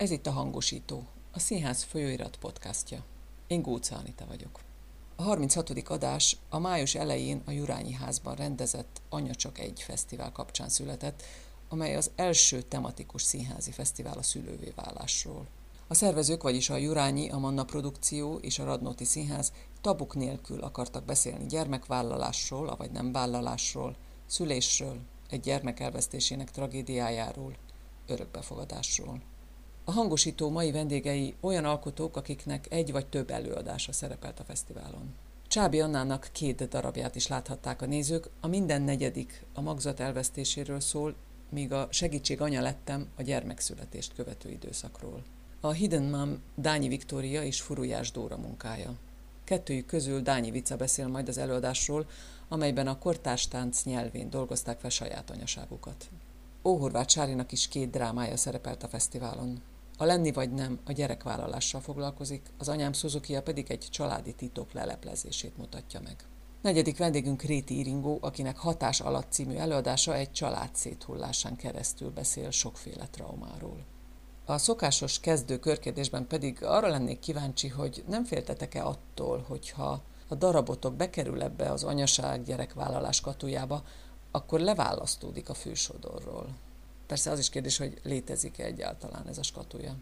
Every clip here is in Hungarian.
Ez itt a Hangosító, a Színház folyóirat podcastja. Én Góca Anita vagyok. A 36. adás a május elején a Jurányi házban rendezett Anya csak egy fesztivál kapcsán született, amely az első tematikus színházi fesztivál a szülővé válásról. A szervezők, vagyis a Jurányi, a Manna Produkció és a Radnóti Színház tabuk nélkül akartak beszélni gyermekvállalásról, avagy nem vállalásról, szülésről, egy gyermek elvesztésének tragédiájáról, örökbefogadásról. A hangosító mai vendégei olyan alkotók, akiknek egy vagy több előadása szerepelt a fesztiválon. Csábi Annának két darabját is láthatták a nézők, a minden negyedik a magzat elvesztéséről szól, míg a Segítség anya lettem a gyermekszületést követő időszakról. A Hidden Mom Dányi Viktória és Furujás Dóra munkája. Kettőjük közül Dányi Vica beszél majd az előadásról, amelyben a kortárstánc nyelvén dolgozták fel saját anyaságukat. Óhorváth Sárinak is két drámája szerepelt a fesztiválon. A lenni vagy nem a gyerekvállalással foglalkozik, az anyám suzuki pedig egy családi titok leleplezését mutatja meg. Negyedik vendégünk Réti Iringó, akinek Hatás alatt című előadása egy család széthullásán keresztül beszél sokféle traumáról. A szokásos kezdő körkérdésben pedig arra lennék kíváncsi, hogy nem féltetek-e attól, hogyha a darabotok bekerül ebbe az anyaság gyerekvállalás katujába, akkor leválasztódik a fősodorról. Persze az is kérdés, hogy létezik-e egyáltalán ez a skatuja.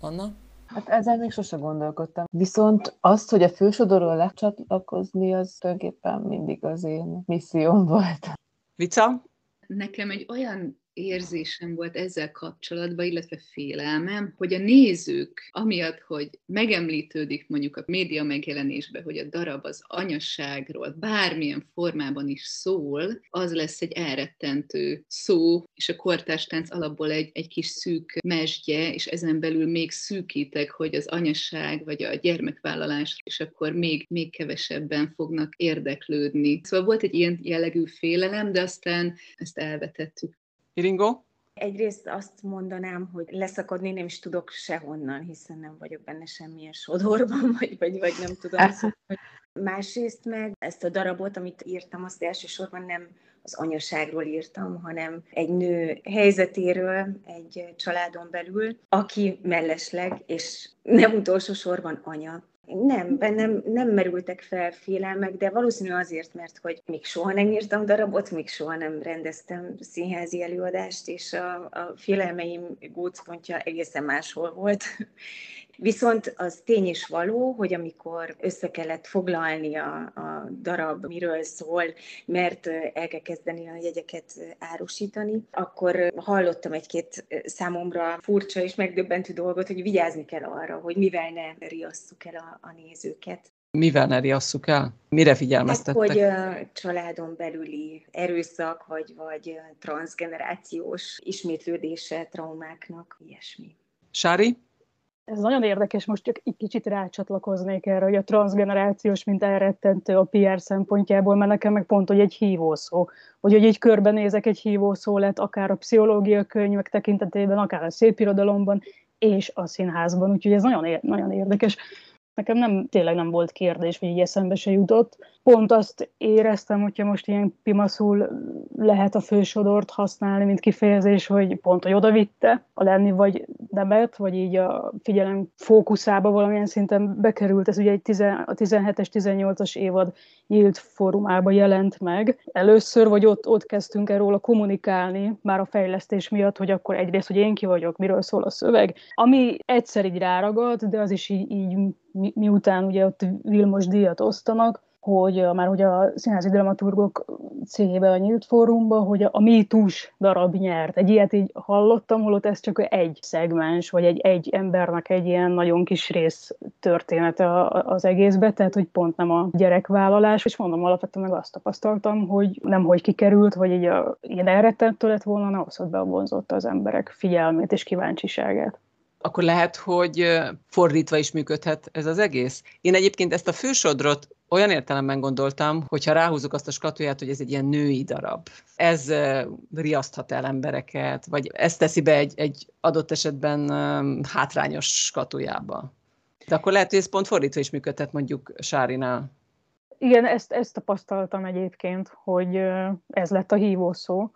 Anna? Hát ezzel még sose gondolkodtam. Viszont azt, hogy a fősodorról lecsatlakozni, az tulajdonképpen mindig az én misszióm volt. Vica? Nekem egy olyan érzésem volt ezzel kapcsolatban, illetve félelmem, hogy a nézők, amiatt, hogy megemlítődik mondjuk a média megjelenésbe, hogy a darab az anyasságról bármilyen formában is szól, az lesz egy elrettentő szó, és a kortástánc alapból egy, egy kis szűk mesdje, és ezen belül még szűkítek, hogy az anyaság vagy a gyermekvállalás, és akkor még, még kevesebben fognak érdeklődni. Szóval volt egy ilyen jellegű félelem, de aztán ezt elvetettük. Iringo? Egyrészt azt mondanám, hogy leszakadni nem is tudok sehonnan, hiszen nem vagyok benne semmilyen sodorban, vagy, vagy, vagy nem tudom. Szóval, Másrészt meg ezt a darabot, amit írtam, azt elsősorban nem az anyaságról írtam, hanem egy nő helyzetéről egy családon belül, aki mellesleg, és nem utolsó sorban anya. Nem, bennem nem merültek fel félelmek, de valószínű azért, mert hogy még soha nem írtam darabot, még soha nem rendeztem színházi előadást, és a, a félelmeim gócpontja egészen máshol volt. Viszont az tény is való, hogy amikor össze kellett foglalni a, a darab, miről szól, mert el kell kezdeni a jegyeket árusítani, akkor hallottam egy-két számomra furcsa és megdöbbentő dolgot, hogy vigyázni kell arra, hogy mivel ne riasszuk el a, a nézőket. Mivel ne riasszuk el? Mire figyelmeztettek? Hát, hogy a családon belüli erőszak, vagy, vagy transgenerációs ismétlődése traumáknak, ilyesmi. Sári? Ez nagyon érdekes, most csak egy kicsit rácsatlakoznék erre, hogy a transgenerációs mint elrettentő a PR szempontjából, mert nekem meg pont, hogy egy hívószó, hogy, hogy így körbenézek, egy hívószó lett akár a pszichológia könyvek tekintetében, akár a szépirodalomban, és a színházban, úgyhogy ez nagyon, nagyon érdekes. Nekem nem, tényleg nem volt kérdés, vagy így eszembe se jutott. Pont azt éreztem, hogyha most ilyen pimaszul lehet a fősodort használni, mint kifejezés, hogy pont, hogy odavitte a lenni vagy nemet, vagy így a figyelem fókuszába valamilyen szinten bekerült. Ez ugye egy tizen, a 17-es, 18-as évad nyílt fórumába jelent meg. Először, vagy ott, ott kezdtünk a kommunikálni, már a fejlesztés miatt, hogy akkor egyrészt, hogy én ki vagyok, miről szól a szöveg. Ami egyszer így ráragad, de az is így, így mi, miután ugye ott Vilmos díjat osztanak, hogy már hogy a színházi dramaturgok cégébe a nyílt fórumba, hogy a MeToo-s darab nyert. Egy ilyet így hallottam, holott ez csak egy szegmens, vagy egy, egy embernek egy ilyen nagyon kis rész története az egészbe, tehát hogy pont nem a gyerekvállalás, és mondom, alapvetően meg azt tapasztaltam, hogy nem hogy kikerült, vagy így a, ilyen elrettentő lett volna, nem az, hogy bevonzotta az emberek figyelmét és kíváncsiságát akkor lehet, hogy fordítva is működhet ez az egész. Én egyébként ezt a fősodrot olyan értelemben gondoltam, hogyha ráhúzunk azt a skatuját, hogy ez egy ilyen női darab. Ez riaszthat el embereket, vagy ez teszi be egy, egy adott esetben hátrányos skatujába. De akkor lehet, hogy ez pont fordítva is működhet mondjuk Sárinál. Igen, ezt, ezt tapasztaltam egyébként, hogy ez lett a hívószó,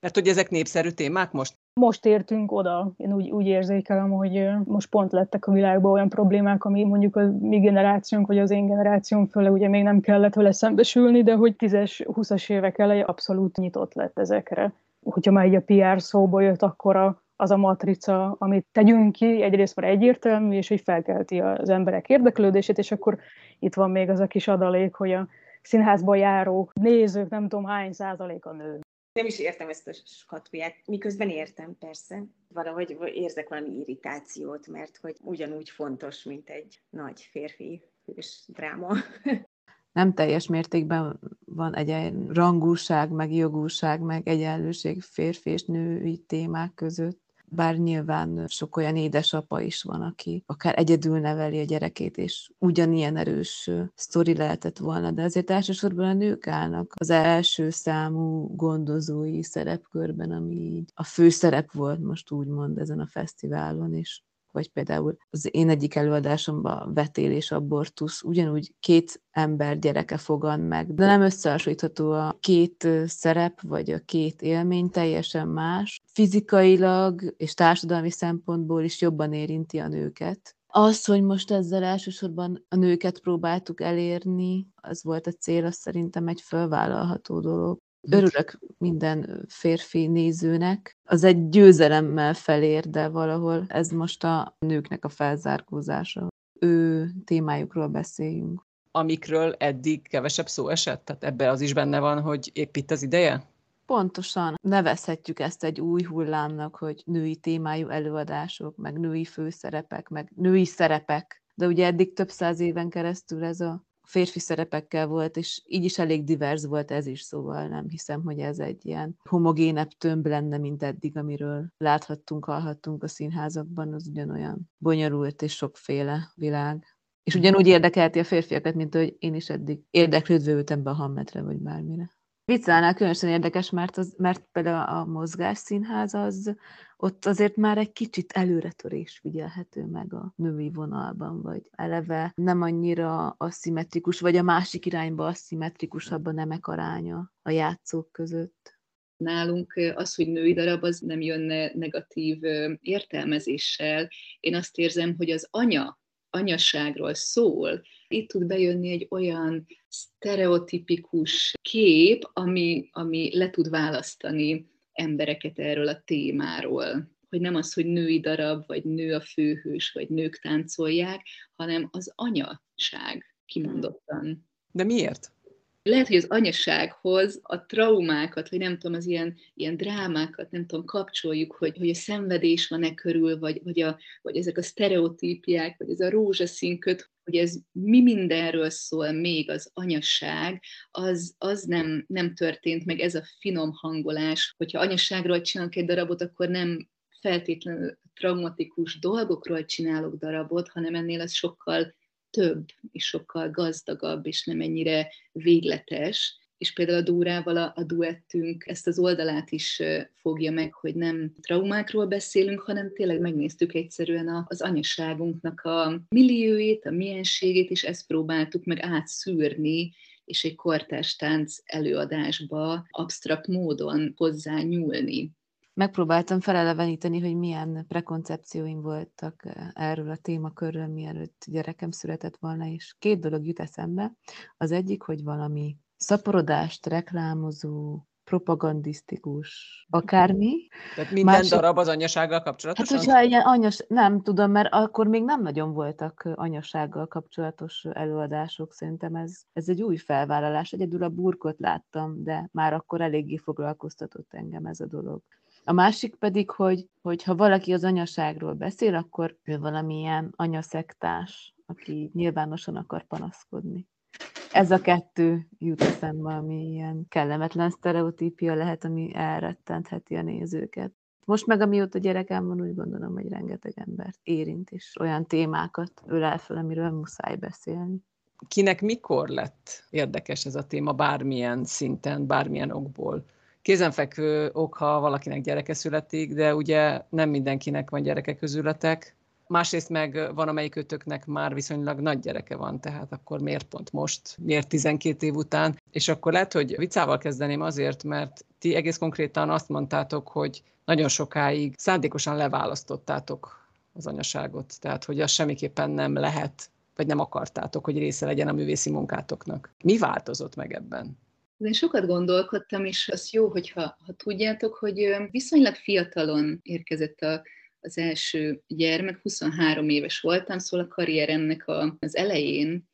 Mert hogy ezek népszerű témák most? Most értünk oda. Én úgy, úgy érzékelem, hogy most pont lettek a világban olyan problémák, ami mondjuk a mi generációnk, vagy az én generációnk főle ugye még nem kellett vele szembesülni, de hogy 10-20-as évek eleje abszolút nyitott lett ezekre. Hogyha már egy a PR szóba jött, akkor a, az a matrica, amit tegyünk ki, egyrészt már egyértelmű, és hogy felkelti az emberek érdeklődését, és akkor itt van még az a kis adalék, hogy a színházba járó nézők nem tudom hány százalék a nő. Nem is értem ezt a skatuját, miközben értem persze. Valahogy érzek valami irritációt, mert hogy ugyanúgy fontos, mint egy nagy férfi hős dráma. Nem teljes mértékben van egy rangúság, meg jogúság, meg egyenlőség férfi és női témák között bár nyilván sok olyan édesapa is van, aki akár egyedül neveli a gyerekét, és ugyanilyen erős sztori lehetett volna, de azért elsősorban a nők állnak az első számú gondozói szerepkörben, ami így a főszerep volt most úgymond ezen a fesztiválon, és vagy például az én egyik előadásomban vetél és abortusz, ugyanúgy két ember gyereke fogan meg, de nem összehasonlítható a két szerep, vagy a két élmény teljesen más. Fizikailag és társadalmi szempontból is jobban érinti a nőket. Az, hogy most ezzel elsősorban a nőket próbáltuk elérni, az volt a cél, az szerintem egy fölvállalható dolog. Örülök minden férfi nézőnek. Az egy győzelemmel felér, de valahol ez most a nőknek a felzárkózása. Ő témájukról beszéljünk. Amikről eddig kevesebb szó esett? Tehát ebbe az is benne van, hogy épp itt az ideje? Pontosan. Nevezhetjük ezt egy új hullámnak, hogy női témájú előadások, meg női főszerepek, meg női szerepek. De ugye eddig több száz éven keresztül ez a férfi szerepekkel volt, és így is elég divers volt ez is, szóval nem hiszem, hogy ez egy ilyen homogénebb tömb lenne, mint eddig, amiről láthattunk, hallhattunk a színházakban, az ugyanolyan bonyolult és sokféle világ. És ugyanúgy érdekelti a férfiakat, mint hogy én is eddig érdeklődve ültem be a Hammetre, vagy bármire. Viccelnál különösen érdekes, mert, az, mert például a mozgásszínház az, ott azért már egy kicsit előretörés figyelhető meg a női vonalban, vagy eleve nem annyira aszimmetrikus, vagy a másik irányba aszimmetrikusabb a nemek aránya a játszók között. Nálunk az, hogy női darab, az nem jönne negatív értelmezéssel. Én azt érzem, hogy az anya anyaságról szól, itt tud bejönni egy olyan sztereotipikus kép, ami, ami le tud választani embereket erről a témáról. Hogy nem az, hogy női darab, vagy nő a főhős, vagy nők táncolják, hanem az anyaság kimondottan. De miért? Lehet, hogy az anyasághoz a traumákat, vagy nem tudom, az ilyen, ilyen drámákat, nem tudom, kapcsoljuk, hogy, hogy a szenvedés van-e körül, vagy, vagy, a, vagy ezek a sztereotípiák, vagy ez a rózsaszín köt, hogy ez mi mindenről szól még az anyasság, az, az nem, nem történt meg, ez a finom hangolás. Hogyha anyasságról csinálok egy darabot, akkor nem feltétlenül traumatikus dolgokról csinálok darabot, hanem ennél az sokkal több, és sokkal gazdagabb, és nem ennyire végletes. És például a Dórával a, a duettünk ezt az oldalát is fogja meg, hogy nem traumákról beszélünk, hanem tényleg megnéztük egyszerűen az anyaságunknak a milliójét, a mienségét, és ezt próbáltuk meg átszűrni, és egy kortárs tánc előadásba absztrakt módon hozzá nyúlni megpróbáltam feleleveníteni, hogy milyen prekoncepcióim voltak eh, erről a témakörről, mielőtt gyerekem született volna, és két dolog jut eszembe. Az egyik, hogy valami szaporodást reklámozó, propagandisztikus, akármi. Tehát minden Másik... darab az anyasággal kapcsolatosan? Hát, hogyha ilyen anyas, nem tudom, mert akkor még nem nagyon voltak anyasággal kapcsolatos előadások, szerintem ez, ez egy új felvállalás. Egyedül a burkot láttam, de már akkor eléggé foglalkoztatott engem ez a dolog. A másik pedig, hogy, hogy ha valaki az anyaságról beszél, akkor ő valamilyen anyaszektás, aki nyilvánosan akar panaszkodni. Ez a kettő jut eszembe, ami ilyen kellemetlen sztereotípia lehet, ami elrettentheti a nézőket. Most meg, amióta gyerekem van, úgy gondolom, hogy rengeteg embert érint, és olyan témákat ölel fel, amiről muszáj beszélni. Kinek mikor lett érdekes ez a téma bármilyen szinten, bármilyen okból? Kézenfekvő ok, ha valakinek gyereke születik, de ugye nem mindenkinek van gyereke közületek. Másrészt meg van, amelyik ötöknek már viszonylag nagy gyereke van, tehát akkor miért pont most, miért 12 év után? És akkor lehet, hogy viccával kezdeném azért, mert ti egész konkrétan azt mondtátok, hogy nagyon sokáig szándékosan leválasztottátok az anyaságot, tehát hogy az semmiképpen nem lehet, vagy nem akartátok, hogy része legyen a művészi munkátoknak. Mi változott meg ebben? Én sokat gondolkodtam, és az jó, hogyha ha tudjátok, hogy viszonylag fiatalon érkezett a, az első gyermek, 23 éves voltam, szóval a karrieremnek a, az elején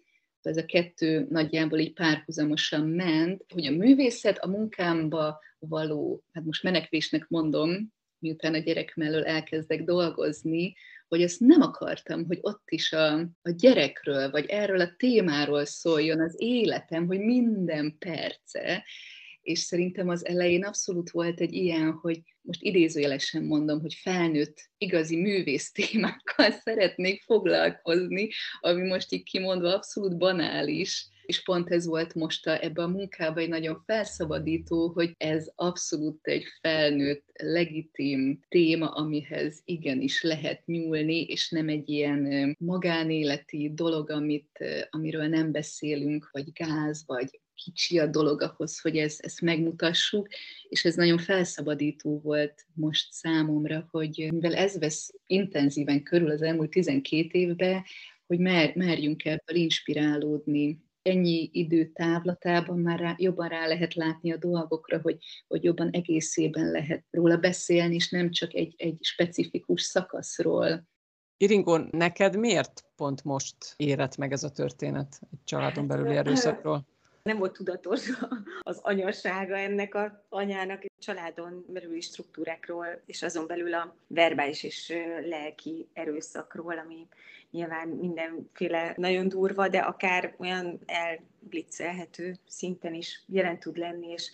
ez a kettő nagyjából így párhuzamosan ment, hogy a művészet a munkámba való, hát most menekvésnek mondom, miután a gyerek mellől elkezdek dolgozni, hogy ezt nem akartam, hogy ott is a, a gyerekről, vagy erről a témáról szóljon az életem, hogy minden perce, és szerintem az elején abszolút volt egy ilyen, hogy most idézőjelesen mondom, hogy felnőtt igazi művész témákkal szeretnék foglalkozni, ami most így kimondva abszolút banális, és pont ez volt most a, ebbe a munkába egy nagyon felszabadító, hogy ez abszolút egy felnőtt, legitim téma, amihez igenis lehet nyúlni, és nem egy ilyen magánéleti dolog, amit, amiről nem beszélünk, vagy gáz, vagy kicsi a dolog ahhoz, hogy ez, ezt megmutassuk, és ez nagyon felszabadító volt most számomra, hogy mivel ez vesz intenzíven körül az elmúlt 12 évben, hogy mer, merjünk ebből inspirálódni, ennyi idő távlatában már rá, jobban rá lehet látni a dolgokra, hogy, hogy jobban egészében lehet róla beszélni, és nem csak egy, egy specifikus szakaszról. Iringon, neked miért pont most érett meg ez a történet egy családon belüli erőszakról? Nem volt tudatos az anyasága ennek a anyának családon belüli struktúrákról, és azon belül a verbális és lelki erőszakról, ami nyilván mindenféle nagyon durva, de akár olyan elblitzelhető szinten is jelen tud lenni, és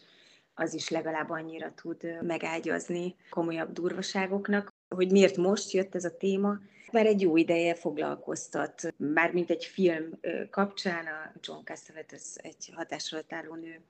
az is legalább annyira tud megágyazni komolyabb durvaságoknak. Hogy miért most jött ez a téma, már egy jó ideje foglalkoztat, már mint egy film kapcsán, a John Cassavetes egy hatásra álló nő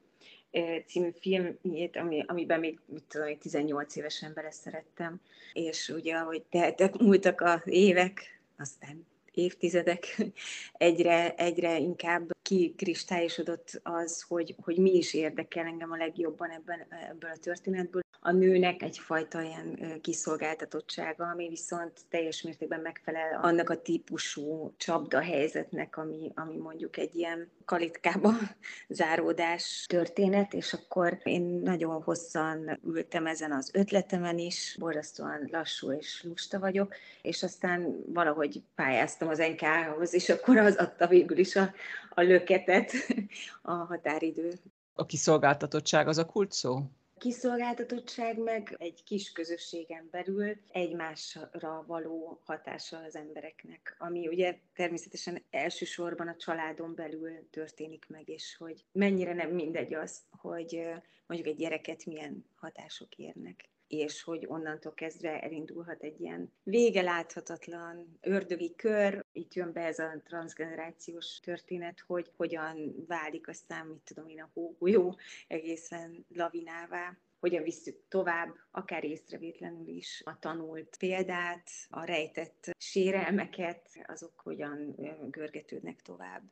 című filmjét, ami, amiben még mit tudom, 18 évesen beleszerettem, és ugye, ahogy tehetek, múltak a évek, aztán évtizedek, egyre, egyre inkább kikristályosodott az, hogy, hogy mi is érdekel engem a legjobban ebben, ebből a történetből, a nőnek egyfajta ilyen kiszolgáltatottsága, ami viszont teljes mértékben megfelel annak a típusú csapda helyzetnek, ami, ami mondjuk egy ilyen kalitkába záródás történet, és akkor én nagyon hosszan ültem ezen az ötletemen is, borzasztóan lassú és lusta vagyok, és aztán valahogy pályáztam az NK-hoz, és akkor az adta végül is a, a löketet, a határidő. A kiszolgáltatottság az a kult szó? Kiszolgáltatottság meg egy kis közösségen belül egymásra való hatása az embereknek, ami ugye természetesen elsősorban a családon belül történik meg, és hogy mennyire nem mindegy az, hogy mondjuk egy gyereket milyen hatások érnek és hogy onnantól kezdve elindulhat egy ilyen vége láthatatlan ördögi kör. Itt jön be ez a transgenerációs történet, hogy hogyan válik aztán, mit tudom én, a hógolyó egészen lavinává hogyan visszük tovább, akár észrevétlenül is a tanult példát, a rejtett sérelmeket, azok hogyan görgetődnek tovább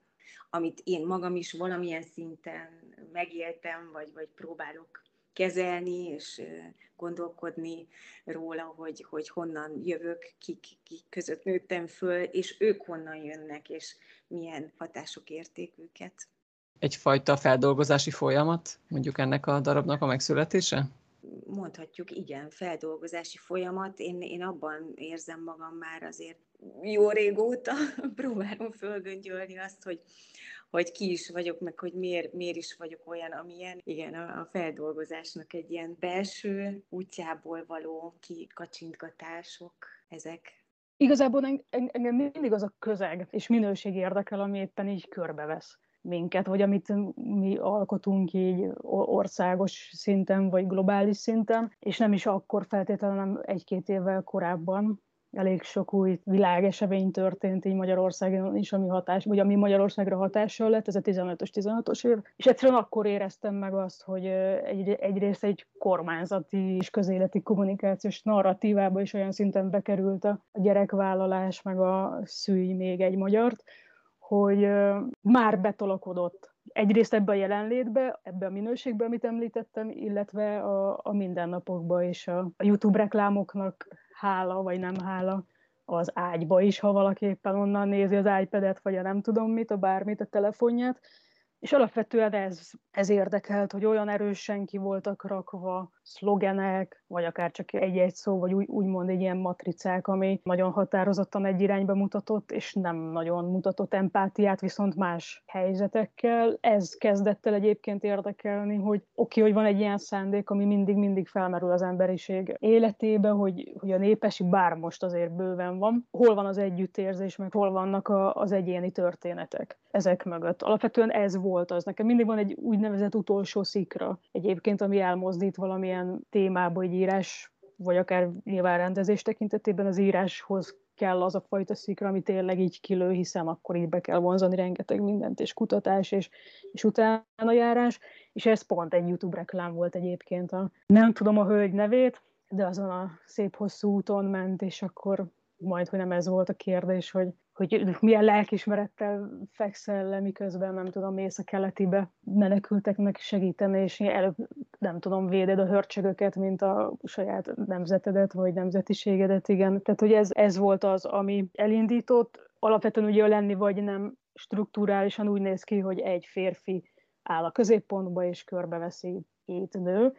amit én magam is valamilyen szinten megéltem, vagy, vagy próbálok kezelni, és gondolkodni róla, hogy, hogy honnan jövök, kik, kik között nőttem föl, és ők honnan jönnek, és milyen hatások érték őket. Egyfajta feldolgozási folyamat, mondjuk ennek a darabnak a megszületése? Mondhatjuk, igen, feldolgozási folyamat. Én, én abban érzem magam már azért jó régóta, próbálom fölgöngyölni azt, hogy, hogy ki is vagyok, meg hogy miért, miért is vagyok olyan, amilyen. Igen, a, a feldolgozásnak egy ilyen belső útjából való kikacsintgatások ezek. Igazából engem mindig az a közeg és minőség érdekel, ami éppen így körbevesz minket, vagy amit mi alkotunk így országos szinten, vagy globális szinten, és nem is akkor feltétlenül egy-két évvel korábban, elég sok új világesemény történt így Magyarországon is, ami hatás, vagy ami Magyarországra hatással lett, ez a 15-ös, 16-os év, és egyszerűen akkor éreztem meg azt, hogy egy, egyrészt egy kormányzati és közéleti kommunikációs narratívába is olyan szinten bekerült a gyerekvállalás, meg a szűj még egy magyart, hogy már betolakodott. Egyrészt ebbe a jelenlétbe, ebbe a minőségbe, amit említettem, illetve a, a mindennapokba és a YouTube reklámoknak hála, vagy nem hála az ágyba is, ha valaki éppen onnan nézi az iPad-et, vagy a nem tudom mit, a bármit, a telefonját, és alapvetően ez, ez érdekelt, hogy olyan erősen ki voltak rakva szlogenek, vagy akár csak egy-egy szó, vagy úgy, úgymond egy ilyen matricák, ami nagyon határozottan egy irányba mutatott, és nem nagyon mutatott empátiát, viszont más helyzetekkel. Ez kezdett el egyébként érdekelni, hogy oké, okay, hogy van egy ilyen szándék, ami mindig-mindig felmerül az emberiség életébe, hogy, hogy a népesi bár most azért bőven van, hol van az együttérzés, meg hol vannak a, az egyéni történetek ezek mögött. Alapvetően ez volt az. Nekem mindig van egy úgynevezett utolsó szikra egyébként, ami elmozdít valamilyen témába egy írás, vagy akár nyilván rendezés tekintetében az íráshoz kell az a fajta szikra, ami tényleg így kilő, hiszen akkor így be kell vonzani rengeteg mindent, és kutatás, és, és utána járás, és ez pont egy YouTube reklám volt egyébként. A, nem tudom a hölgy nevét, de azon a szép hosszú úton ment, és akkor majd, hogy nem ez volt a kérdés, hogy hogy milyen lelkismerettel fekszel le, miközben nem tudom, mész a keletibe menekülteknek segíteni, és előbb nem tudom, véded a hörcsögöket, mint a saját nemzetedet, vagy nemzetiségedet, igen. Tehát, hogy ez, ez volt az, ami elindított. Alapvetően ugye a lenni vagy nem strukturálisan úgy néz ki, hogy egy férfi áll a középpontba, és körbeveszi két nő,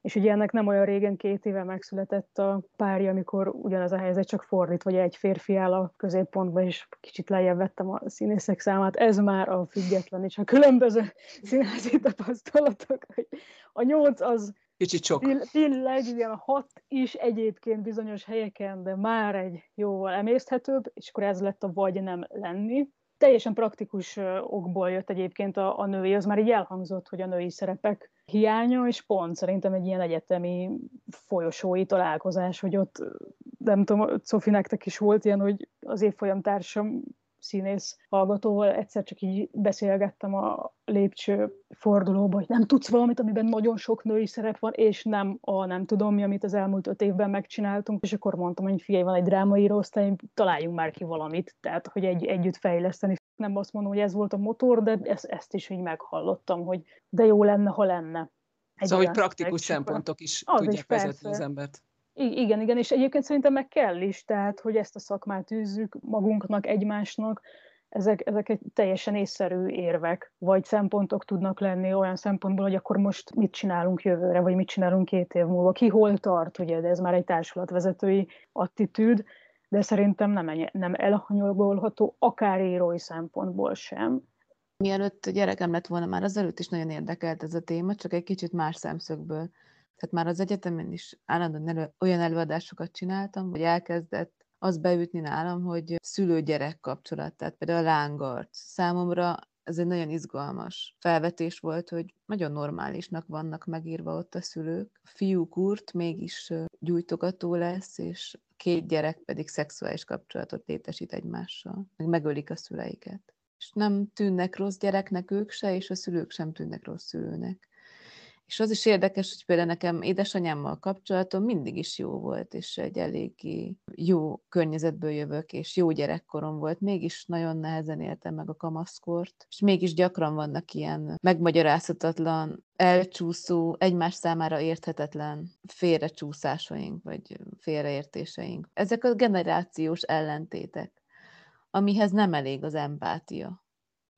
és ugye ennek nem olyan régen, két éve megszületett a párja, amikor ugyanez a helyzet csak fordít, vagy egy férfi áll a középpontba, és kicsit lejjebb vettem a színészek számát. Ez már a független és a különböző színházi tapasztalatok. A nyolc az Kicsit sok. Tényleg, igen, hat is egyébként bizonyos helyeken, de már egy jóval emészthetőbb, és akkor ez lett a vagy nem lenni teljesen praktikus okból jött egyébként a, a női, az már így elhangzott, hogy a női szerepek hiánya, és pont szerintem egy ilyen egyetemi folyosói találkozás, hogy ott, nem tudom, Szofi, nektek is volt ilyen, hogy az évfolyam társam színész hallgatóval egyszer csak így beszélgettem a lépcső fordulóba, hogy nem tudsz valamit, amiben nagyon sok női szerep van, és nem a nem tudom mi, amit az elmúlt öt évben megcsináltunk, és akkor mondtam, hogy figyelj, van egy drámaíró osztály, találjunk már ki valamit, tehát hogy egy, együtt fejleszteni. Nem azt mondom, hogy ez volt a motor, de ezt, ezt is így meghallottam, hogy de jó lenne, ha lenne. Egy szóval, hogy praktikus szempontok is az tudják is, vezetni persze. az embert. Igen, igen, és egyébként szerintem meg kell is, tehát, hogy ezt a szakmát űzzük magunknak, egymásnak, ezek, ezek egy teljesen észszerű érvek, vagy szempontok tudnak lenni olyan szempontból, hogy akkor most mit csinálunk jövőre, vagy mit csinálunk két év múlva, ki hol tart, ugye, de ez már egy társulatvezetői attitűd, de szerintem nem, nem elhanyagolható, akár írói szempontból sem. Mielőtt gyerekem lett volna, már azelőtt is nagyon érdekelt ez a téma, csak egy kicsit más szemszögből. Tehát már az egyetemen is állandóan elő, olyan előadásokat csináltam, hogy elkezdett az beütni nálam, hogy szülő-gyerek kapcsolat, tehát például a lángarc. Számomra ez egy nagyon izgalmas felvetés volt, hogy nagyon normálisnak vannak megírva ott a szülők. A fiú mégis gyújtogató lesz, és két gyerek pedig szexuális kapcsolatot létesít egymással, meg megölik a szüleiket. És nem tűnnek rossz gyereknek ők se, és a szülők sem tűnnek rossz szülőnek. És az is érdekes, hogy például nekem édesanyámmal kapcsolatom mindig is jó volt, és egy eléggé jó környezetből jövök, és jó gyerekkorom volt, mégis nagyon nehezen éltem meg a kamaszkort, és mégis gyakran vannak ilyen megmagyarázhatatlan, elcsúszó, egymás számára érthetetlen félrecsúszásaink, vagy félreértéseink. Ezek a generációs ellentétek, amihez nem elég az empátia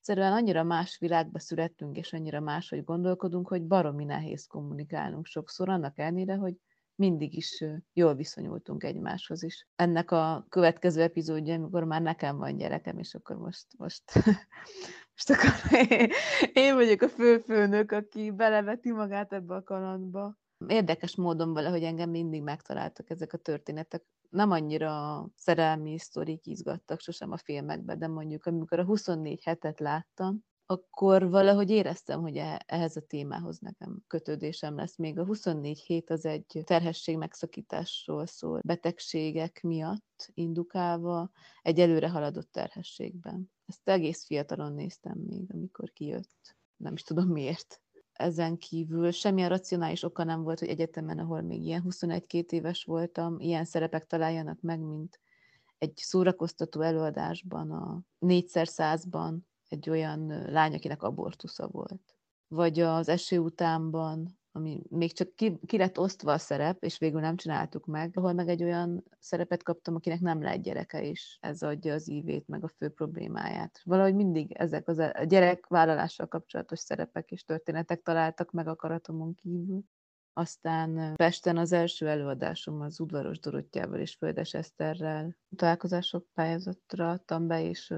egyszerűen annyira más világba születtünk, és annyira máshogy gondolkodunk, hogy baromi nehéz kommunikálnunk sokszor, annak ellenére, hogy mindig is jól viszonyultunk egymáshoz is. Ennek a következő epizódja, amikor már nekem van gyerekem, és akkor most, most, most akkor én vagyok a főfőnök, aki beleveti magát ebbe a kalandba. Érdekes módon valahogy engem mindig megtaláltak ezek a történetek, nem annyira szerelmi sztorik izgattak sosem a filmekben, de mondjuk amikor a 24 hetet láttam, akkor valahogy éreztem, hogy e, ehhez a témához nekem kötődésem lesz. Még a 24 hét az egy terhesség megszakításról szól, betegségek miatt indukálva egy előre haladott terhességben. Ezt egész fiatalon néztem még, amikor kijött. Nem is tudom miért. Ezen kívül semmilyen racionális oka nem volt, hogy egyetemen, ahol még ilyen 21-2 éves voltam, ilyen szerepek találjanak meg, mint egy szórakoztató előadásban, a 4x100-ban, egy olyan lány, akinek abortusza volt. Vagy az eső utánban, ami még csak ki, ki lett osztva a szerep, és végül nem csináltuk meg, ahol meg egy olyan szerepet kaptam, akinek nem lehet gyereke, és ez adja az ívét, meg a fő problémáját. Valahogy mindig ezek az a gyerekvállalással kapcsolatos szerepek és történetek találtak meg akaratomon kívül. Aztán Pesten az első előadásom az Udvaros Dorottyával és Földes Eszterrel találkozások pályázatra adtam be, és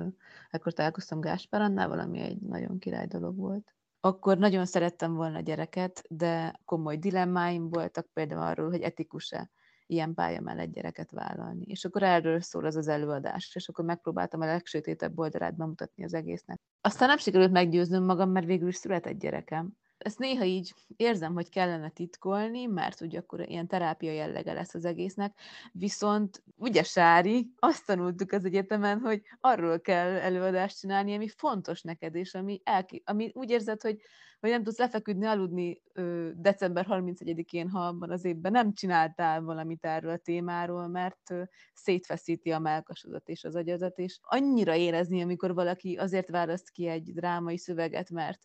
ekkor találkoztam Gáspár Annával, ami egy nagyon király dolog volt. Akkor nagyon szerettem volna gyereket, de komoly dilemmáim voltak például arról, hogy etikus-e ilyen pálya mellett gyereket vállalni. És akkor erről szól az az előadás, és akkor megpróbáltam a legsötétebb oldalát bemutatni az egésznek. Aztán nem sikerült meggyőznöm magam, mert végül is született gyerekem, ezt néha így érzem, hogy kellene titkolni, mert ugye akkor ilyen terápia jellege lesz az egésznek, viszont ugye Sári, azt tanultuk az egyetemen, hogy arról kell előadást csinálni, ami fontos neked, és ami, elki, ami úgy érzed, hogy, hogy nem tudsz lefeküdni, aludni ö, december 31-én, ha abban az évben nem csináltál valamit erről a témáról, mert ö, szétfeszíti a melkasodat és az agyazat, és annyira érezni, amikor valaki azért választ ki egy drámai szöveget, mert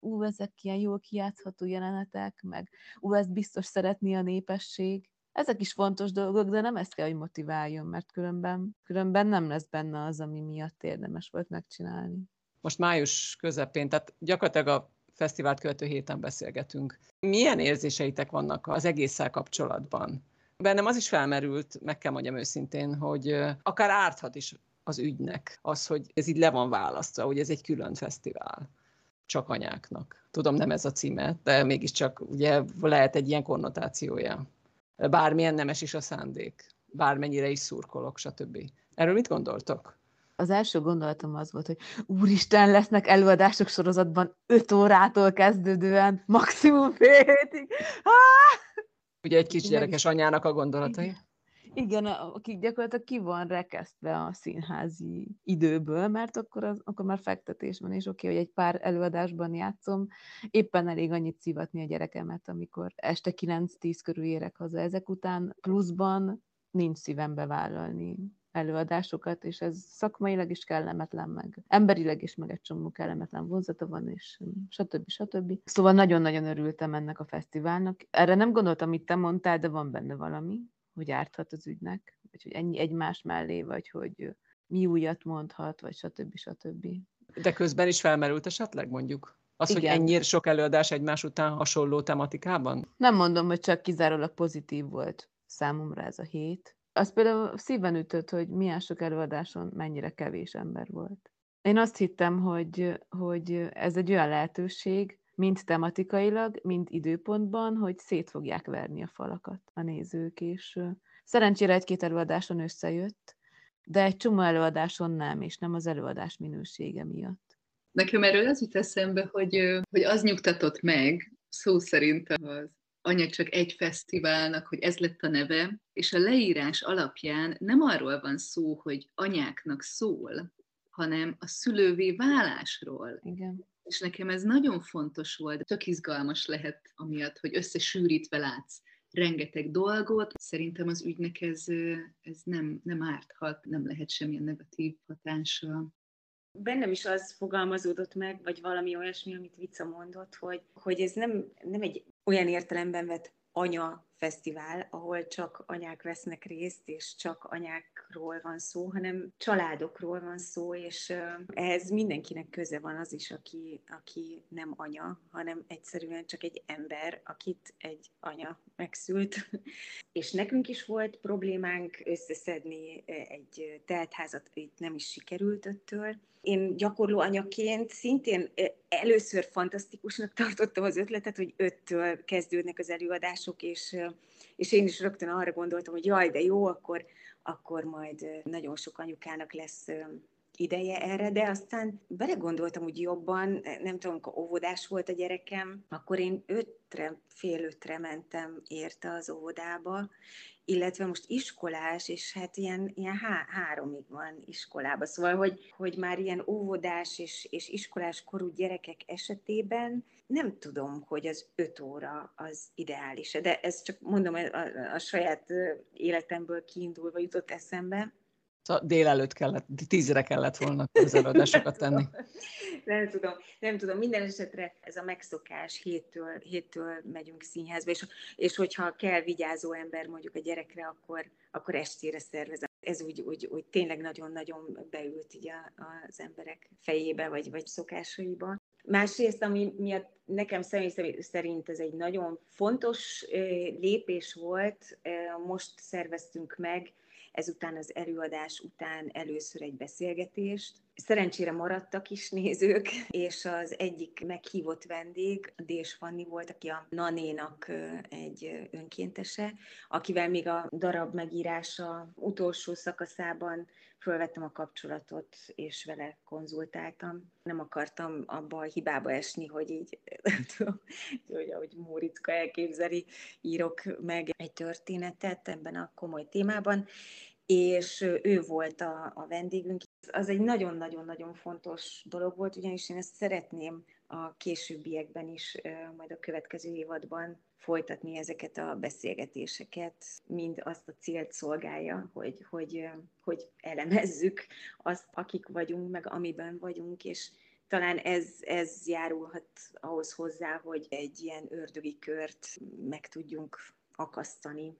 ú, ezek ilyen jól kijátszható jelenetek, meg ú, ezt biztos szeretni a népesség. Ezek is fontos dolgok, de nem ezt kell, hogy motiváljon, mert különben, különben nem lesz benne az, ami miatt érdemes volt megcsinálni. Most május közepén, tehát gyakorlatilag a fesztivált követő héten beszélgetünk. Milyen érzéseitek vannak az egésszel kapcsolatban? Bennem az is felmerült, meg kell mondjam őszintén, hogy akár árthat is az ügynek az, hogy ez így le van választva, hogy ez egy külön fesztivál csak anyáknak. Tudom, nem ez a címe, de mégiscsak ugye lehet egy ilyen konnotációja. Bármilyen nemes is a szándék, bármennyire is szurkolok, stb. Erről mit gondoltok? Az első gondolatom az volt, hogy úristen, lesznek előadások sorozatban 5 órától kezdődően, maximum fél hétig. Ugye egy kisgyerekes anyának a gondolatai. Igen. Igen, akik gyakorlatilag ki van rekesztve a színházi időből, mert akkor, az, akkor már fektetés van, és oké, okay, hogy egy pár előadásban játszom, éppen elég annyit szívatni a gyerekemet, amikor este 9-10 körül érek haza. Ezek után pluszban nincs szívem bevállalni előadásokat, és ez szakmailag is kellemetlen, meg emberileg is meg egy csomó kellemetlen vonzata van, és stb. stb. Szóval nagyon-nagyon örültem ennek a fesztiválnak. Erre nem gondoltam, amit te mondtál, de van benne valami hogy árthat az ügynek, vagy hogy ennyi egymás mellé, vagy hogy mi újat mondhat, vagy stb. stb. De közben is felmerült esetleg mondjuk? Az, Igen. hogy ennyire sok előadás egymás után hasonló tematikában? Nem mondom, hogy csak kizárólag pozitív volt számomra ez a hét. Az például szíven ütött, hogy milyen sok előadáson mennyire kevés ember volt. Én azt hittem, hogy, hogy ez egy olyan lehetőség, mind tematikailag, mind időpontban, hogy szét fogják verni a falakat a nézők, és szerencsére egy-két előadáson összejött, de egy csomó előadáson nem, és nem az előadás minősége miatt. Nekem erről az jut eszembe, hogy, hogy az nyugtatott meg, szó szerint az anya csak egy fesztiválnak, hogy ez lett a neve, és a leírás alapján nem arról van szó, hogy anyáknak szól, hanem a szülővé válásról. Igen. És nekem ez nagyon fontos volt, tök izgalmas lehet amiatt, hogy összesűrítve látsz rengeteg dolgot. Szerintem az ügynek ez, ez nem, nem árthat, nem lehet semmilyen negatív hatása. Bennem is az fogalmazódott meg, vagy valami olyasmi, amit Vica mondott, hogy, hogy ez nem, nem egy olyan értelemben vett anya fesztivál, ahol csak anyák vesznek részt, és csak anyákról van szó, hanem családokról van szó, és ehhez mindenkinek köze van az is, aki, aki nem anya, hanem egyszerűen csak egy ember, akit egy anya megszült. És nekünk is volt problémánk összeszedni egy teltházat, itt nem is sikerült öttől. Én gyakorló anyaként szintén először fantasztikusnak tartottam az ötletet, hogy öttől kezdődnek az előadások, és és én is rögtön arra gondoltam, hogy jaj, de jó, akkor, akkor majd nagyon sok anyukának lesz ideje erre, de aztán belegondoltam úgy jobban, nem tudom, amikor óvodás volt a gyerekem, akkor én ötre, fél ötre mentem érte az óvodába, illetve most iskolás, és hát ilyen, ilyen há- háromig van iskolába. Szóval, hogy, hogy már ilyen óvodás és, és iskolás korú gyerekek esetében nem tudom, hogy az öt óra az ideális. De ez csak mondom, a, a, a saját életemből kiindulva jutott eszembe. Szóval délelőtt kellett, tízre kellett volna közelőadásokat tenni. nem tudom, nem tudom. Minden esetre ez a megszokás, héttől, héttől megyünk színházba, és, és hogyha kell vigyázó ember mondjuk a gyerekre, akkor, akkor estére szervezem. Ez úgy, úgy, úgy tényleg nagyon-nagyon beült így a, az emberek fejébe, vagy, vagy szokásaiba. Másrészt, ami miatt nekem személy szerint ez egy nagyon fontos lépés volt, most szerveztünk meg ezután az előadás után először egy beszélgetést. Szerencsére maradtak is nézők, és az egyik meghívott vendég, Dés Fanni volt, aki a Nanénak egy önkéntese, akivel még a darab megírása utolsó szakaszában fölvettem a kapcsolatot, és vele konzultáltam. Nem akartam abba a hibába esni, hogy így, tudom, hogy ahogy Móriczka elképzeli, írok meg egy történetet ebben a komoly témában, és ő volt a, a vendégünk. Az egy nagyon-nagyon-nagyon fontos dolog volt, ugyanis én ezt szeretném a későbbiekben is, majd a következő évadban folytatni ezeket a beszélgetéseket, mind azt a célt szolgálja, hogy, hogy, hogy elemezzük azt, akik vagyunk, meg amiben vagyunk, és talán ez, ez járulhat ahhoz hozzá, hogy egy ilyen ördögi kört meg tudjunk akasztani.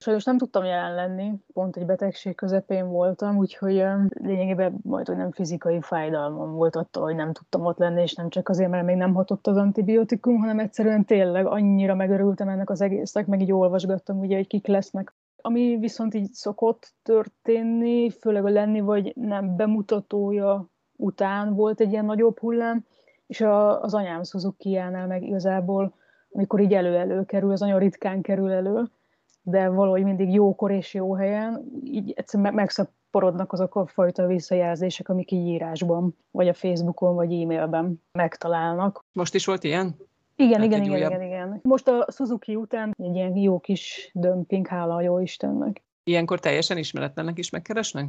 Sajnos nem tudtam jelen lenni, pont egy betegség közepén voltam, úgyhogy lényegében majd, hogy nem fizikai fájdalmam volt attól, hogy nem tudtam ott lenni, és nem csak azért, mert még nem hatott az antibiotikum, hanem egyszerűen tényleg annyira megörültem ennek az egésznek, meg így olvasgattam, ugye, hogy kik lesznek. Ami viszont így szokott történni, főleg a lenni vagy nem bemutatója után volt egy ilyen nagyobb hullám, és a, az anyám suzuki meg igazából, amikor így elő-elő kerül, az nagyon ritkán kerül elő, de valahogy mindig jókor és jó helyen, így egyszerűen megszaporodnak azok a fajta visszajelzések, amik így írásban, vagy a Facebookon, vagy e-mailben megtalálnak. Most is volt ilyen? Igen, igen, igen, igen, igen. Most a Suzuki után egy ilyen jó kis dömping, hála a jó Istennek. Ilyenkor teljesen ismeretlenek is megkeresnek?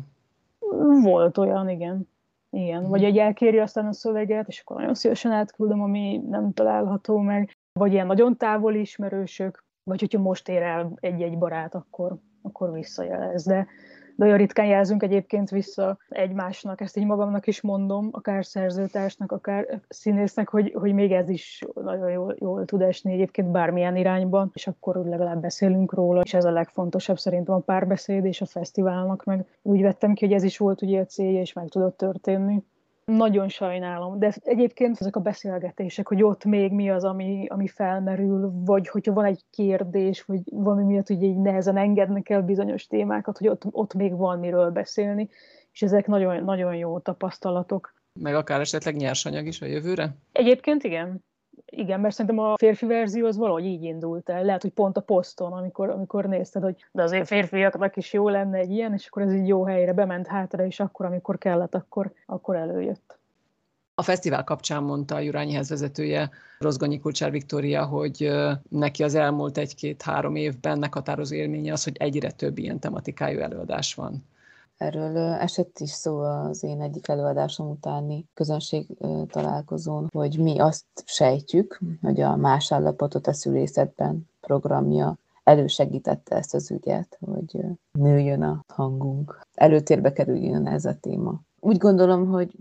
Volt olyan, igen. Igen, vagy egy elkéri aztán a szöveget, és akkor nagyon szívesen átküldöm, ami nem található meg, vagy ilyen nagyon távoli ismerősök, vagy hogyha most ér el egy-egy barát, akkor, akkor visszajelez. De, de olyan ritkán jelzünk egyébként vissza egymásnak, ezt így magamnak is mondom, akár szerzőtársnak, akár színésznek, hogy, hogy még ez is nagyon jól, jól tud esni egyébként bármilyen irányban, és akkor legalább beszélünk róla, és ez a legfontosabb szerintem a párbeszéd és a fesztiválnak, meg úgy vettem ki, hogy ez is volt ugye a célja, és meg tudott történni. Nagyon sajnálom, de egyébként ezek a beszélgetések, hogy ott még mi az, ami, ami felmerül, vagy hogyha van egy kérdés, vagy valami miatt ugye így nehezen engednek el bizonyos témákat, hogy ott, ott még van miről beszélni, és ezek nagyon, nagyon jó tapasztalatok. Meg akár esetleg nyersanyag is a jövőre? Egyébként igen. Igen, mert szerintem a férfi verzió az valahogy így indult el. Lehet, hogy pont a poszton, amikor, amikor nézted, hogy de azért férfiaknak is jó lenne egy ilyen, és akkor ez így jó helyre bement hátra, és akkor, amikor kellett, akkor, akkor előjött. A fesztivál kapcsán mondta a Jurányihez vezetője, Rozgonyi Kulcsár Viktória, hogy neki az elmúlt egy-két-három évben meghatározó élménye az, hogy egyre több ilyen tematikájú előadás van. Erről esett is szó az én egyik előadásom utáni közönség találkozón, hogy mi azt sejtjük, hogy a Más állapotot a szülészetben programja elősegítette ezt az ügyet, hogy nőjön a hangunk, előtérbe kerüljön ez a téma. Úgy gondolom, hogy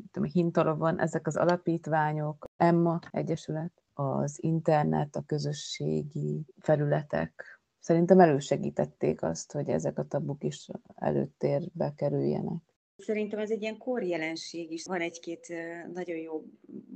van ezek az alapítványok, Emma Egyesület, az internet, a közösségi felületek, szerintem elősegítették azt, hogy ezek a tabuk is előttérbe kerüljenek. Szerintem ez egy ilyen korjelenség is. Van egy-két nagyon jó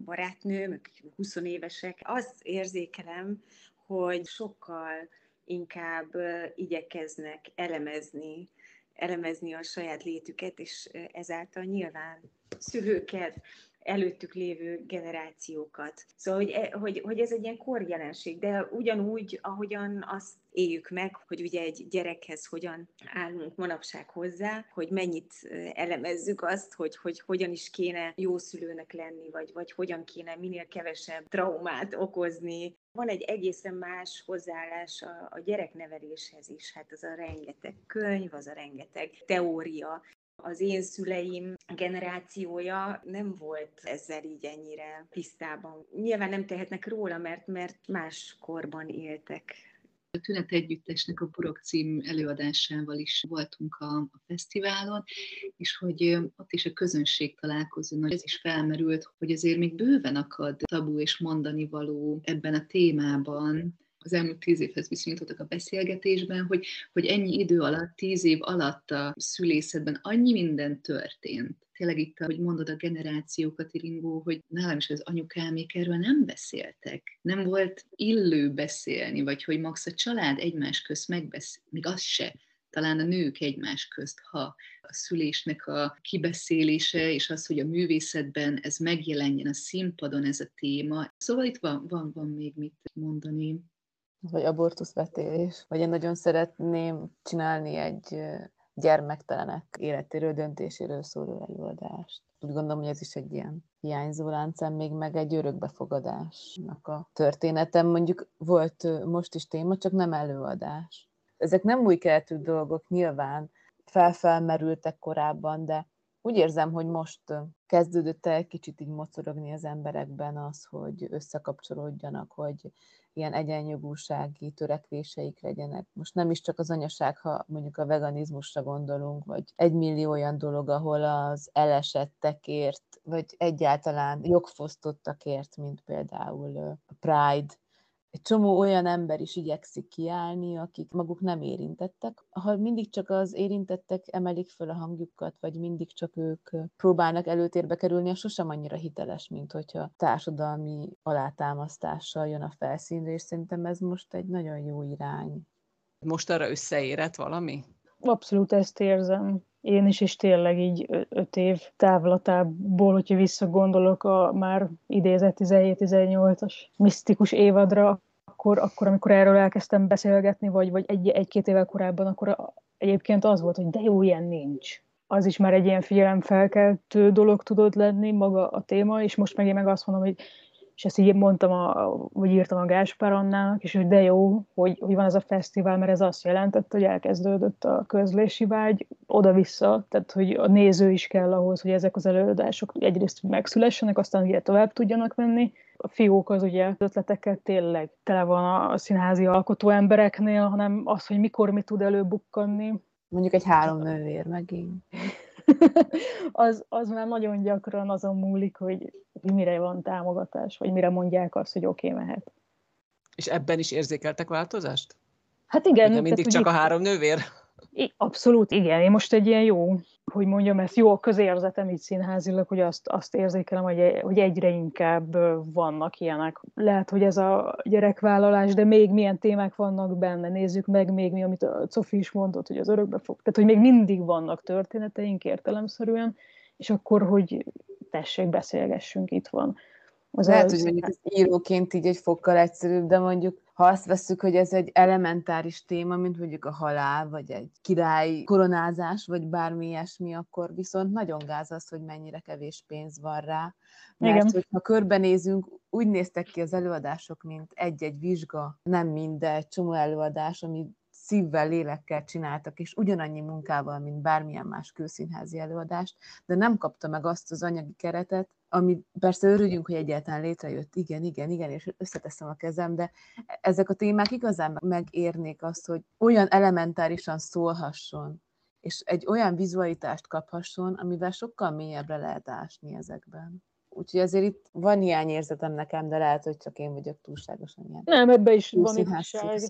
barátnőm, 20 évesek. Azt érzékelem, hogy sokkal inkább igyekeznek elemezni, elemezni a saját létüket, és ezáltal nyilván szülőket, előttük lévő generációkat. Szóval, hogy, e, hogy, hogy ez egy ilyen korjelenség, de ugyanúgy, ahogyan azt éljük meg, hogy ugye egy gyerekhez hogyan állunk manapság hozzá, hogy mennyit elemezzük azt, hogy, hogy hogyan is kéne jó szülőnek lenni, vagy, vagy hogyan kéne minél kevesebb traumát okozni. Van egy egészen más hozzáállás a, a gyerekneveléshez is, hát az a rengeteg könyv, az a rengeteg teória, az én szüleim generációja nem volt ezzel így ennyire tisztában. Nyilván nem tehetnek róla, mert, mert más korban éltek. A Tünet Együttesnek a Burok cím előadásával is voltunk a, a fesztiválon, és hogy ott is a közönség találkozó, ez is felmerült, hogy azért még bőven akad tabu és mondani való ebben a témában, az elmúlt tíz évhez viszonyítottak a beszélgetésben, hogy, hogy ennyi idő alatt, tíz év alatt a szülészetben annyi minden történt. Tényleg itt, hogy mondod a generációkat, Iringó, hogy nálam is az anyukámék erről nem beszéltek. Nem volt illő beszélni, vagy hogy max a család egymás közt megbeszél, még az se talán a nők egymás közt, ha a szülésnek a kibeszélése, és az, hogy a művészetben ez megjelenjen a színpadon, ez a téma. Szóval itt van, van, van még mit mondani vagy abortuszvetélés, vagy én nagyon szeretném csinálni egy gyermektelenek életéről, döntéséről szóló előadást. Úgy gondolom, hogy ez is egy ilyen hiányzó láncem, még meg egy örökbefogadásnak a történetem. Mondjuk volt most is téma, csak nem előadás. Ezek nem új keletű dolgok, nyilván felfelmerültek korábban, de úgy érzem, hogy most kezdődött el kicsit így mocorogni az emberekben az, hogy összekapcsolódjanak, hogy ilyen egyenjogúsági törekvéseik legyenek. Most nem is csak az anyaság, ha mondjuk a veganizmusra gondolunk, vagy egy millió olyan dolog, ahol az elesettekért, vagy egyáltalán jogfosztottakért, mint például a Pride, egy csomó olyan ember is igyekszik kiállni, akik maguk nem érintettek. Ha mindig csak az érintettek emelik föl a hangjukat, vagy mindig csak ők próbálnak előtérbe kerülni, az sosem annyira hiteles, mint hogyha társadalmi alátámasztással jön a felszínre, és szerintem ez most egy nagyon jó irány. Most arra összeérett valami? Abszolút ezt érzem én is, és tényleg így öt év távlatából, hogyha visszagondolok a már idézett 17-18-as misztikus évadra, akkor, akkor, amikor erről elkezdtem beszélgetni, vagy, vagy egy, egy-két évvel korábban, akkor egyébként az volt, hogy de jó, ilyen nincs. Az is már egy ilyen figyelemfelkeltő dolog tudott lenni maga a téma, és most meg én meg azt mondom, hogy és ezt így mondtam, a, vagy írtam a Gáspár Annának, és hogy de jó, hogy, hogy van ez a fesztivál, mert ez azt jelentette, hogy elkezdődött a közlési vágy oda-vissza, tehát hogy a néző is kell ahhoz, hogy ezek az előadások egyrészt megszülessenek, aztán ugye tovább tudjanak menni. A fiók az ugye ötletekkel tényleg tele van a színházi alkotó embereknél, hanem az, hogy mikor mi tud előbukkanni. Mondjuk egy három nővér megint. az, az már nagyon gyakran azon múlik, hogy mire van támogatás, vagy mire mondják azt, hogy oké, okay, mehet. És ebben is érzékeltek változást? Hát igen. De mindig csak a három nővér? Abszolút, igen. Én most egy ilyen jó, hogy mondjam, ezt jó a közérzetem így színházilag, hogy azt, azt érzékelem, hogy, hogy egyre inkább vannak ilyenek. Lehet, hogy ez a gyerekvállalás, de még milyen témák vannak benne. Nézzük meg még mi, amit a Cofi is mondott, hogy az örökbe fog. Tehát, hogy még mindig vannak történeteink értelemszerűen, és akkor, hogy tessék, beszélgessünk, itt van. Az Lehet, hogy mondjuk az íróként így egy fokkal egyszerűbb, de mondjuk ha azt veszük, hogy ez egy elementáris téma, mint mondjuk a halál, vagy egy király koronázás, vagy bármi ilyesmi, akkor viszont nagyon gáz az, hogy mennyire kevés pénz van rá. Mert Igen. hogyha körbenézünk, úgy néztek ki az előadások, mint egy-egy vizsga, nem mindegy, csomó előadás, ami szívvel, lélekkel csináltak, és ugyanannyi munkával, mint bármilyen más külszínházi előadást, de nem kapta meg azt az anyagi keretet, ami persze örüljünk, hogy egyáltalán létrejött, igen, igen, igen, és összeteszem a kezem, de ezek a témák igazán megérnék azt, hogy olyan elementárisan szólhasson, és egy olyan vizualitást kaphasson, amivel sokkal mélyebbre lehet ásni ezekben. Úgyhogy azért itt van hiányérzetem nekem, de lehet, hogy csak én vagyok túlságosan ilyen. Nem, ebbe is van igazság.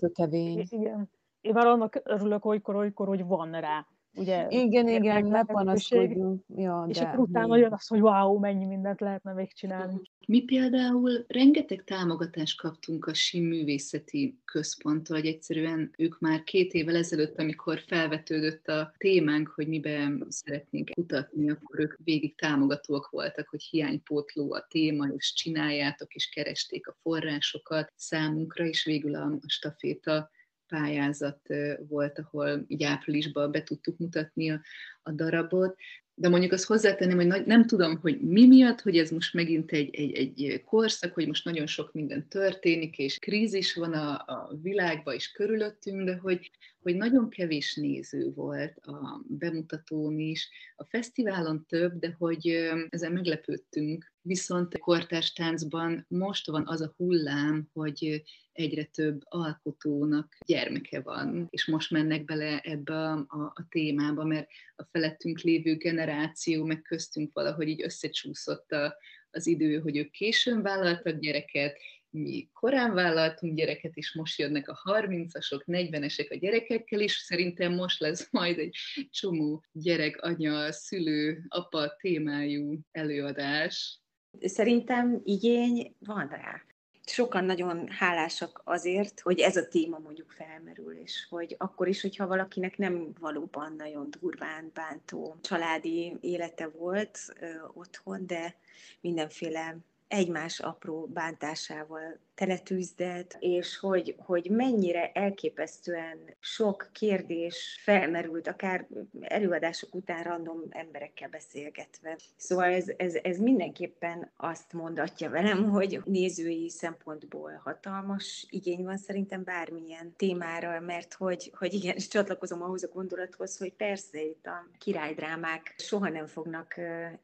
Igen. Én már annak örülök olykor, olykor, hogy van rá. ugye... Igen, igen, ne panaszkodjunk. Ja, és de akkor utána jön az, hogy wow, mennyi mindent lehetne még csinálni. Mi például rengeteg támogatást kaptunk a Sim Művészeti Központtól, hogy egyszerűen ők már két évvel ezelőtt, amikor felvetődött a témánk, hogy miben szeretnénk kutatni, akkor ők végig támogatóak voltak, hogy hiánypótló a téma, és csináljátok, és keresték a forrásokat számunkra, és végül a staféta pályázat volt, ahol így áprilisban be tudtuk mutatni a, a darabot, de mondjuk azt hozzátenném, hogy nem tudom, hogy mi miatt, hogy ez most megint egy, egy, egy korszak, hogy most nagyon sok minden történik, és krízis van a, a világban és körülöttünk, de hogy, hogy nagyon kevés néző volt a bemutatón is, a fesztiválon több, de hogy ezen meglepődtünk. Viszont a kortárs táncban most van az a hullám, hogy egyre több alkotónak gyermeke van, és most mennek bele ebbe a, a, a témába, mert a felettünk lévő generáció, meg köztünk valahogy így összecsúszott a, az idő, hogy ők későn vállaltak gyereket, mi korán vállaltunk gyereket, és most jönnek a 30-asok, 40-esek a gyerekekkel is. Szerintem most lesz majd egy csomó gyerek, anya, szülő, apa témájú előadás. Szerintem igény van rá sokan nagyon hálásak azért, hogy ez a téma mondjuk felmerül, és hogy akkor is, hogyha valakinek nem valóban nagyon durván bántó családi élete volt ö, otthon, de mindenféle egymás apró bántásával teletűzdet, és hogy, hogy mennyire elképesztően sok kérdés felmerült, akár előadások után random emberekkel beszélgetve. Szóval ez, ez, ez mindenképpen azt mondatja velem, hogy nézői szempontból hatalmas igény van szerintem bármilyen témára, mert hogy, hogy igen, és csatlakozom ahhoz a gondolathoz, hogy persze itt a királydrámák soha nem fognak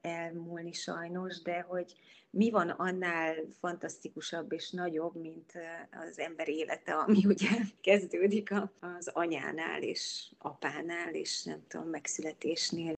elmúlni sajnos, de hogy mi van annál fantasztikusabb és nagyobb, mint az ember élete, ami ugye kezdődik az anyánál és apánál, és nem tudom, megszületésnél.